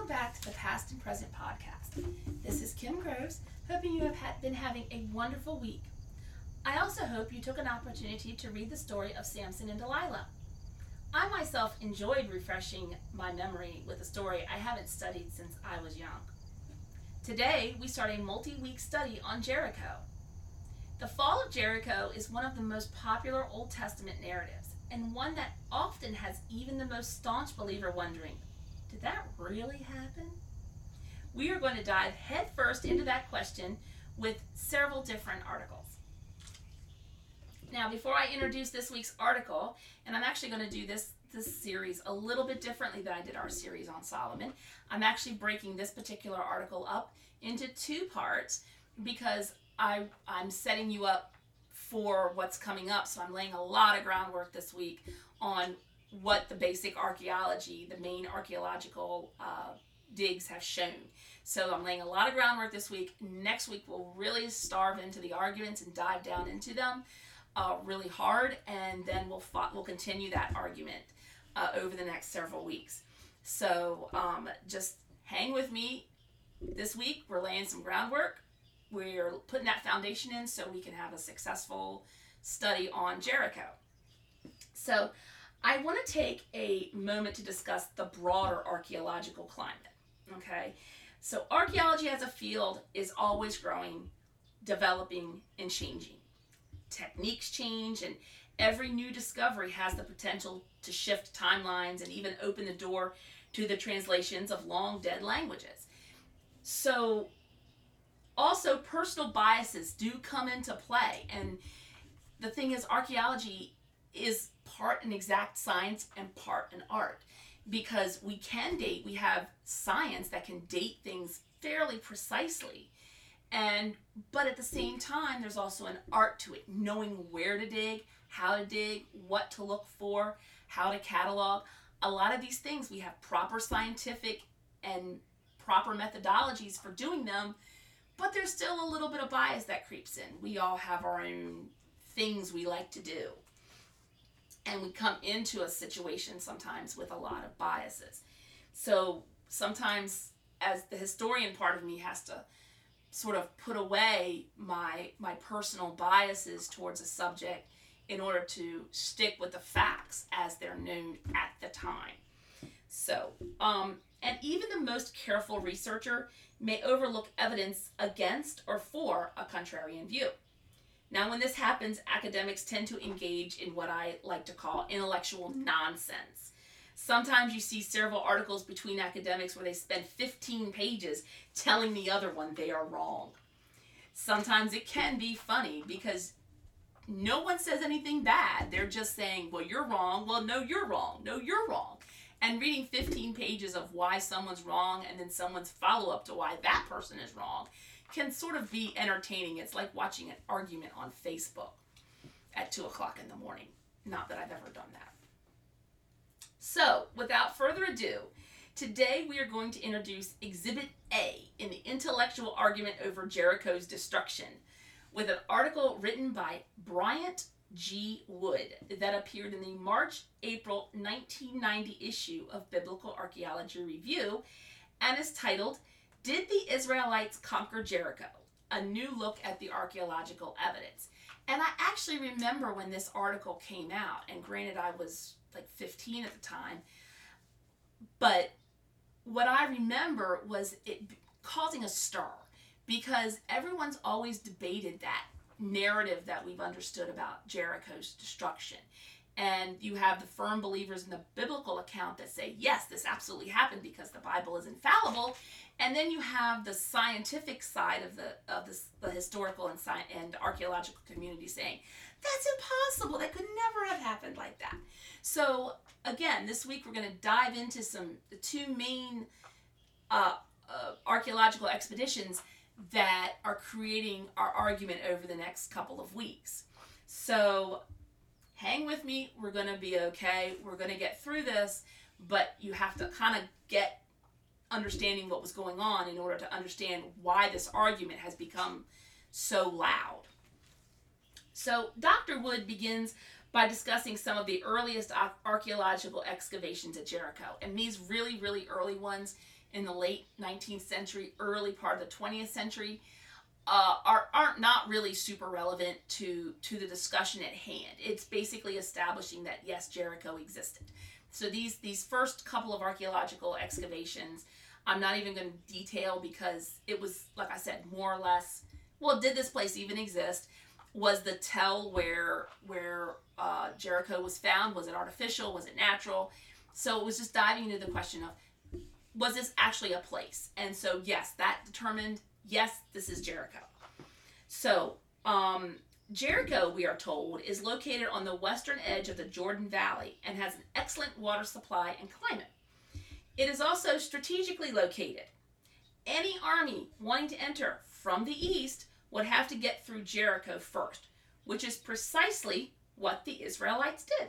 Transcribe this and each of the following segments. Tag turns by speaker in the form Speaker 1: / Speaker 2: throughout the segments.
Speaker 1: back to the Past and Present podcast. This is Kim Groves, hoping you have had, been having a wonderful week. I also hope you took an opportunity to read the story of Samson and Delilah. I myself enjoyed refreshing my memory with a story I haven't studied since I was young. Today, we start a multi week study on Jericho. The fall of Jericho is one of the most popular Old Testament narratives, and one that often has even the most staunch believer wondering did that really happen? We are going to dive headfirst into that question with several different articles. Now, before I introduce this week's article, and I'm actually going to do this this series a little bit differently than I did our series on Solomon. I'm actually breaking this particular article up into two parts because I I'm setting you up for what's coming up. So I'm laying a lot of groundwork this week on what the basic archaeology, the main archaeological uh, digs have shown. So I'm laying a lot of groundwork this week. Next week we'll really starve into the arguments and dive down into them uh, really hard, and then we'll we'll continue that argument uh, over the next several weeks. So um, just hang with me. This week we're laying some groundwork. We're putting that foundation in so we can have a successful study on Jericho. So I want to take a moment to discuss the broader archaeological climate. Okay, so archaeology as a field is always growing, developing, and changing. Techniques change, and every new discovery has the potential to shift timelines and even open the door to the translations of long dead languages. So, also, personal biases do come into play. And the thing is, archaeology is part an exact science and part an art. Because we can date we have science that can date things fairly precisely. And but at the same time there's also an art to it. Knowing where to dig how to dig what to look for how to catalog. A lot of these things we have proper scientific and proper methodologies for doing them but there's still a little bit of bias that creeps in. We all have our own things we like to do and we come into a situation sometimes with a lot of biases. So sometimes, as the historian part of me has to sort of put away my my personal biases towards a subject in order to stick with the facts as they're known at the time. So, um, and even the most careful researcher may overlook evidence against or for a contrarian view. Now, when this happens, academics tend to engage in what I like to call intellectual mm-hmm. nonsense. Sometimes you see several articles between academics where they spend 15 pages telling the other one they are wrong. Sometimes it can be funny because no one says anything bad. They're just saying, well, you're wrong. Well, no, you're wrong. No, you're wrong. And reading 15 pages of why someone's wrong and then someone's follow up to why that person is wrong can sort of be entertaining. It's like watching an argument on Facebook at 2 o'clock in the morning. Not that I've ever done that. So, without further ado, today we are going to introduce Exhibit A in the intellectual argument over Jericho's destruction with an article written by Bryant G. Wood that appeared in the March April 1990 issue of Biblical Archaeology Review and is titled did the Israelites conquer Jericho? A new look at the archaeological evidence. And I actually remember when this article came out, and granted, I was like 15 at the time, but what I remember was it causing a stir because everyone's always debated that narrative that we've understood about Jericho's destruction. And you have the firm believers in the biblical account that say, yes, this absolutely happened because the Bible is infallible. And then you have the scientific side of the of the, the historical and sci- and archaeological community saying that's impossible. That could never have happened like that. So again, this week we're going to dive into some the two main uh, uh, archaeological expeditions that are creating our argument over the next couple of weeks. So hang with me. We're going to be okay. We're going to get through this, but you have to kind of get understanding what was going on in order to understand why this argument has become so loud. So, Dr. Wood begins by discussing some of the earliest archaeological excavations at Jericho. And these really, really early ones in the late 19th century, early part of the 20th century, uh, are aren't not really super relevant to to the discussion at hand. It's basically establishing that yes, Jericho existed. So these these first couple of archaeological excavations, I'm not even going to detail because it was like I said, more or less. Well, did this place even exist? Was the tell where where uh, Jericho was found? Was it artificial? Was it natural? So it was just diving into the question of was this actually a place? And so yes, that determined yes, this is Jericho. So um, Jericho, we are told, is located on the western edge of the Jordan Valley and has an excellent water supply and climate. It is also strategically located. Any army wanting to enter from the east would have to get through Jericho first, which is precisely what the Israelites did.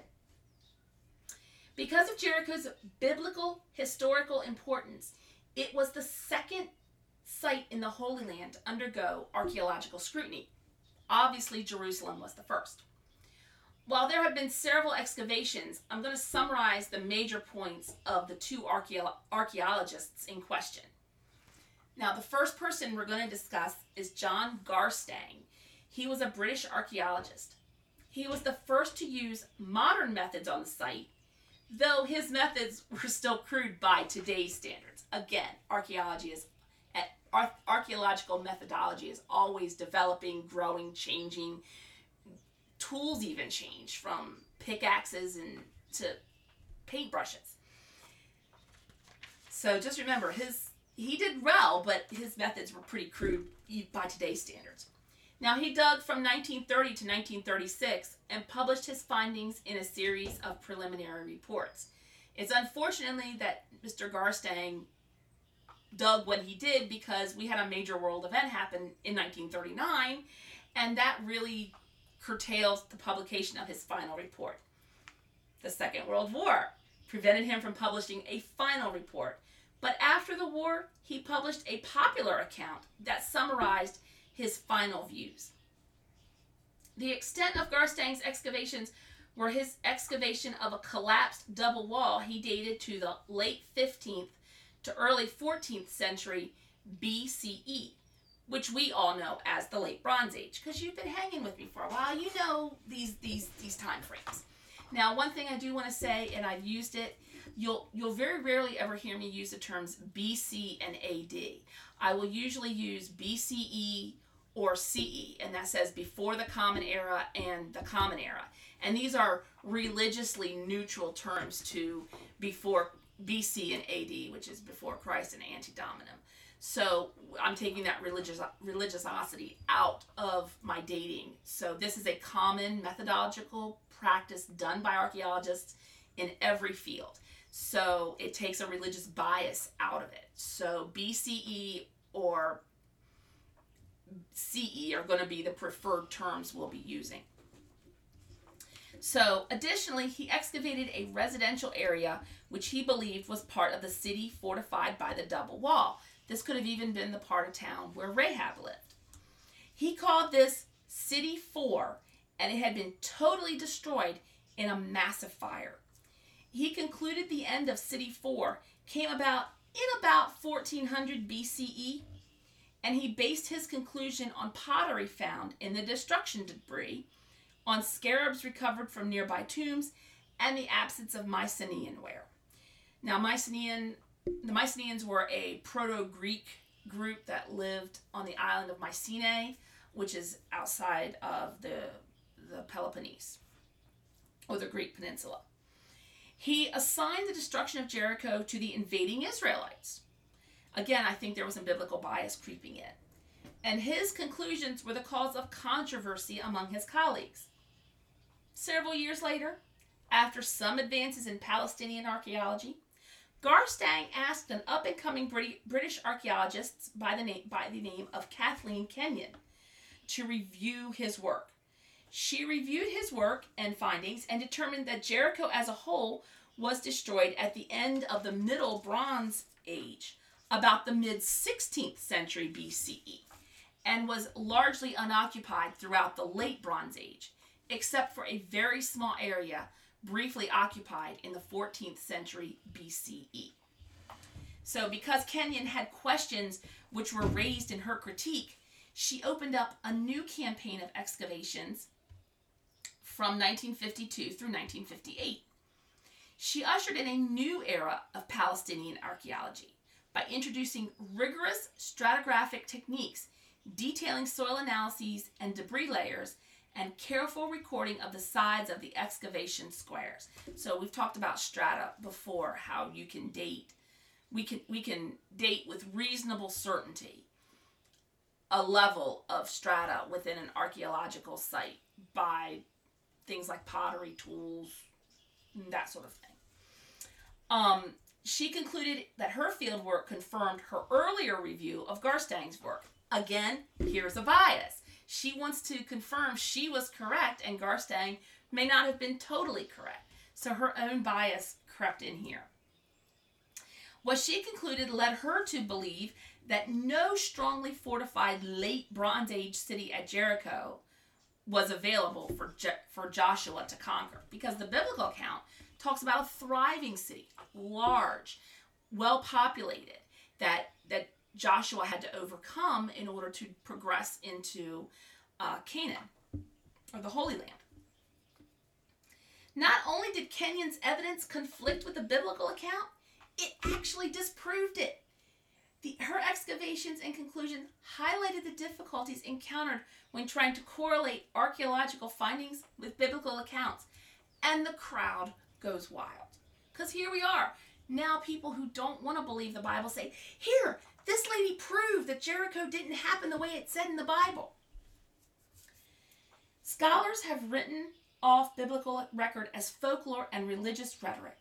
Speaker 1: Because of Jericho's biblical historical importance, it was the second site in the Holy Land undergo archaeological scrutiny. Obviously, Jerusalem was the first. While there have been several excavations, I'm going to summarize the major points of the two archaeologists in question. Now, the first person we're going to discuss is John Garstang. He was a British archaeologist. He was the first to use modern methods on the site, though his methods were still crude by today's standards. Again, archaeology is archaeological methodology is always developing, growing, changing. Tools even change from pickaxes and to paintbrushes. So just remember, his he did well, but his methods were pretty crude by today's standards. Now he dug from 1930 to 1936 and published his findings in a series of preliminary reports. It's unfortunately that Mr. Garstang dug what he did because we had a major world event happen in 1939, and that really curtailed the publication of his final report. The Second World War prevented him from publishing a final report, but after the war, he published a popular account that summarized his final views. The extent of Garstang's excavations were his excavation of a collapsed double wall he dated to the late 15th to early 14th century BCE, which we all know as the late Bronze Age, because you've been hanging with me for a while. You know these these these time frames. Now, one thing I do want to say, and I've used it, you'll you'll very rarely ever hear me use the terms BC and AD. I will usually use BCE or CE, and that says before the Common Era and the Common Era. And these are religiously neutral terms to before BC and AD, which is before Christ and anti-dominum. So I'm taking that religious religiosity out of my dating. So this is a common methodological practice done by archaeologists in every field. So it takes a religious bias out of it. So BCE or CE are going to be the preferred terms we'll be using. So, additionally, he excavated a residential area which he believed was part of the city fortified by the double wall. This could have even been the part of town where Rahab lived. He called this City 4, and it had been totally destroyed in a massive fire. He concluded the end of City 4 came about in about 1400 BCE, and he based his conclusion on pottery found in the destruction debris on scarabs recovered from nearby tombs, and the absence of Mycenaean ware. Now, Mycenaean, the Mycenaeans were a Proto-Greek group that lived on the island of Mycenae, which is outside of the, the Peloponnese, or the Greek peninsula. He assigned the destruction of Jericho to the invading Israelites. Again, I think there was some biblical bias creeping in. And his conclusions were the cause of controversy among his colleagues. Several years later, after some advances in Palestinian archaeology, Garstang asked an up and coming British archaeologist by the, name, by the name of Kathleen Kenyon to review his work. She reviewed his work and findings and determined that Jericho as a whole was destroyed at the end of the Middle Bronze Age, about the mid 16th century BCE, and was largely unoccupied throughout the Late Bronze Age except for a very small area briefly occupied in the 14th century BCE. So, because Kenyon had questions which were raised in her critique, she opened up a new campaign of excavations from 1952 through 1958. She ushered in a new era of Palestinian archaeology by introducing rigorous stratigraphic techniques detailing soil analyses and debris layers and careful recording of the sides of the excavation squares. So we've talked about strata before how you can date we can we can date with reasonable certainty a level of strata within an archaeological site by things like pottery tools that sort of thing. Um, she concluded that her field work confirmed her earlier review of garstang's work. Again here's a bias she wants to confirm she was correct and garstang may not have been totally correct. So her own bias crept in here. What she concluded led her to believe that no strongly fortified late Bronze Age city at Jericho was available for, Je- for Joshua to conquer. Because the biblical account talks about a thriving city, large, well populated, that, that Joshua had to overcome in order to progress into uh, Canaan or the Holy Land. Not only did Kenyon's evidence conflict with the biblical account, it actually disproved it. The, her excavations and conclusions highlighted the difficulties encountered when trying to correlate archaeological findings with biblical accounts. And the crowd goes wild. Because here we are. Now, people who don't want to believe the Bible say, Here, this lady proved that Jericho didn't happen the way it said in the Bible. Scholars have written off biblical record as folklore and religious rhetoric.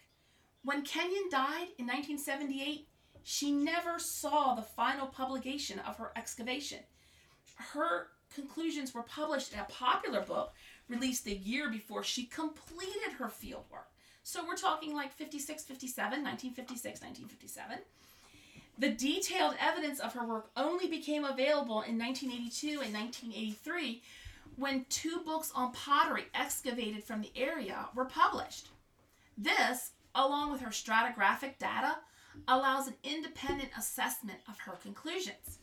Speaker 1: When Kenyon died in 1978, she never saw the final publication of her excavation. Her conclusions were published in a popular book released the year before she completed her fieldwork. So we're talking like 56, 57, 1956, 1957. The detailed evidence of her work only became available in 1982 and 1983 when two books on pottery excavated from the area were published. This along with her stratigraphic data, allows an independent assessment of her conclusions.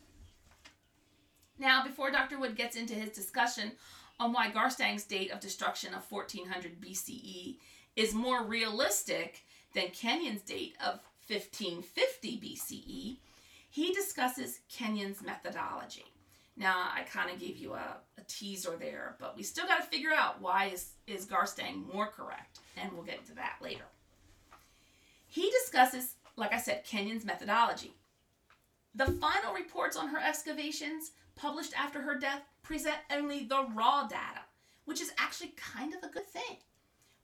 Speaker 1: Now, before Dr. Wood gets into his discussion on why Garstang's date of destruction of 1400 BCE is more realistic than Kenyon's date of 1550 BCE, he discusses Kenyon's methodology. Now, I kind of gave you a, a, teaser there, but we still got to figure out why is, is Garstang more correct, and we'll get into that later. He discusses, like I said, Kenyon's methodology. The final reports on her excavations, published after her death, present only the raw data, which is actually kind of a good thing,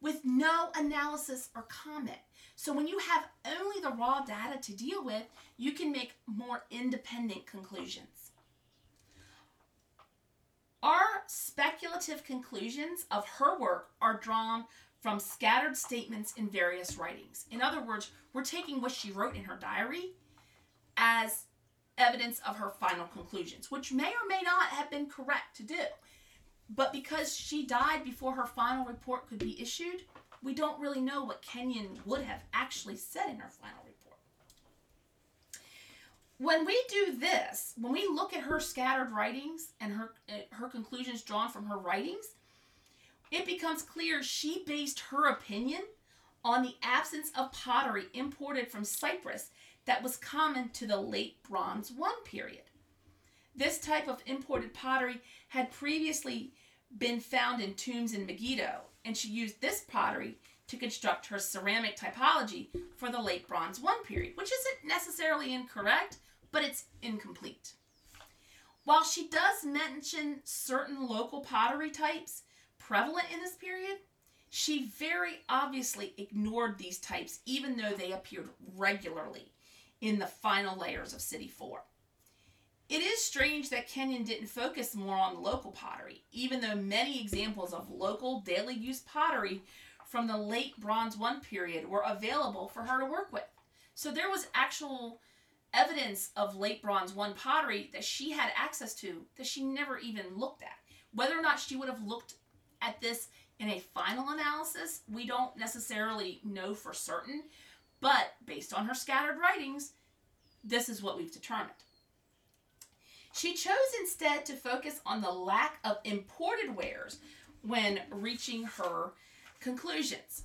Speaker 1: with no analysis or comment. So when you have only the raw data to deal with, you can make more independent conclusions. Our speculative conclusions of her work are drawn from scattered statements in various writings. In other words, we're taking what she wrote in her diary as evidence of her final conclusions, which may or may not have been correct to do. But because she died before her final report could be issued, we don't really know what Kenyon would have actually said in her final report. When we do this, when we look at her scattered writings and her eh, her conclusions drawn from her writings, it becomes clear she based her opinion on the absence of pottery imported from Cyprus that was common to the late Bronze 1 period. This type of imported pottery had previously been found in tombs in Megiddo, and she used this pottery to construct her ceramic typology for the late Bronze I period, which isn't necessarily incorrect, but it's incomplete. While she does mention certain local pottery types, prevalent in this period, she very obviously ignored these types even though they appeared regularly in the final layers of City 4. It is strange that Kenyon didn't focus more on local pottery, even though many examples of local daily use pottery from the late Bronze I period were available for her to work with. So there was actual evidence of late Bronze I pottery that she had access to that she never even looked at. Whether or not she would have looked at this in a final analysis, we don't necessarily know for certain, but based on her scattered writings, this is what we've determined. She chose instead to focus on the lack of imported wares when reaching her conclusions.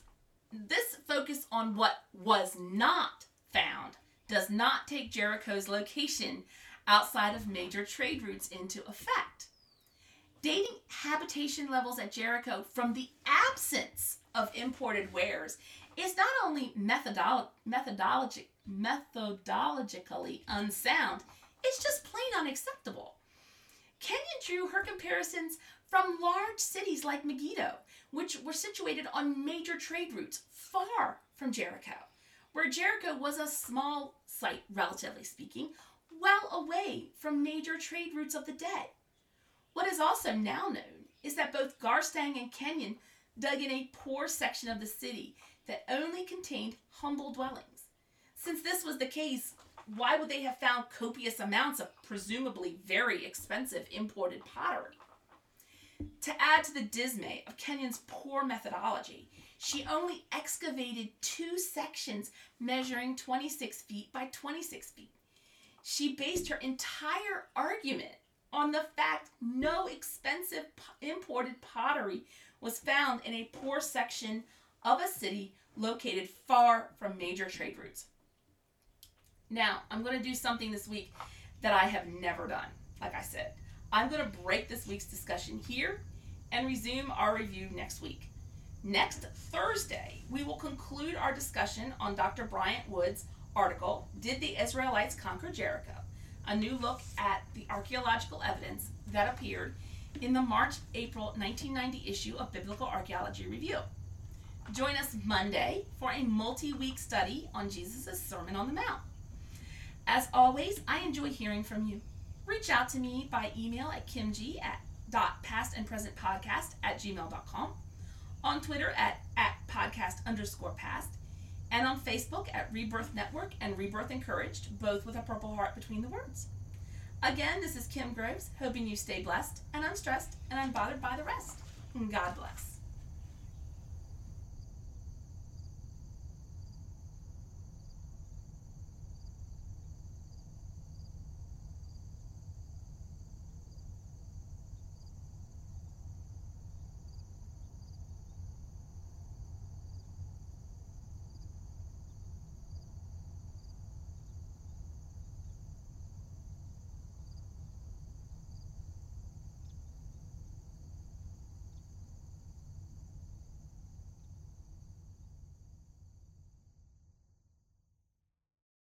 Speaker 1: This focus on what was not found does not take Jericho's location outside of major trade routes into effect. Dating habitation levels at Jericho from the absence of imported wares is not only methodolo- methodologically unsound, it's just plain unacceptable. Kenyon drew her comparisons from large cities like Megiddo, which were situated on major trade routes far from Jericho, where Jericho was a small site, relatively speaking, well away from major trade routes of the day. What is also now known is that both Garstang and Kenyon dug in a poor section of the city that only contained humble dwellings. Since this was the case, why would they have found copious amounts of presumably very expensive imported pottery? To add to the dismay of Kenyon's poor methodology, she only excavated two sections measuring 26 feet by 26 feet. She based her entire argument on the fact no expensive imported pottery was found in a poor section of a city located far from major trade routes. Now, I'm going to do something this week that I have never done. Like I said, I'm going to break this week's discussion here and resume our review next week. Next Thursday, we will conclude our discussion on Dr. Bryant Wood's article, Did the Israelites Conquer Jericho? A new look at the archaeological evidence that appeared in the March April 1990 issue of Biblical Archaeology Review. Join us Monday for a multi week study on Jesus' Sermon on the Mount. As always, I enjoy hearing from you. Reach out to me by email at kimg at dot past and present podcast at gmail.com, on Twitter at, at podcast underscore past, and on Facebook at Rebirth Network and Rebirth Encouraged, both with a purple heart between the words. Again, this is Kim Groves, hoping you stay blessed and unstressed and unbothered by the rest. God bless.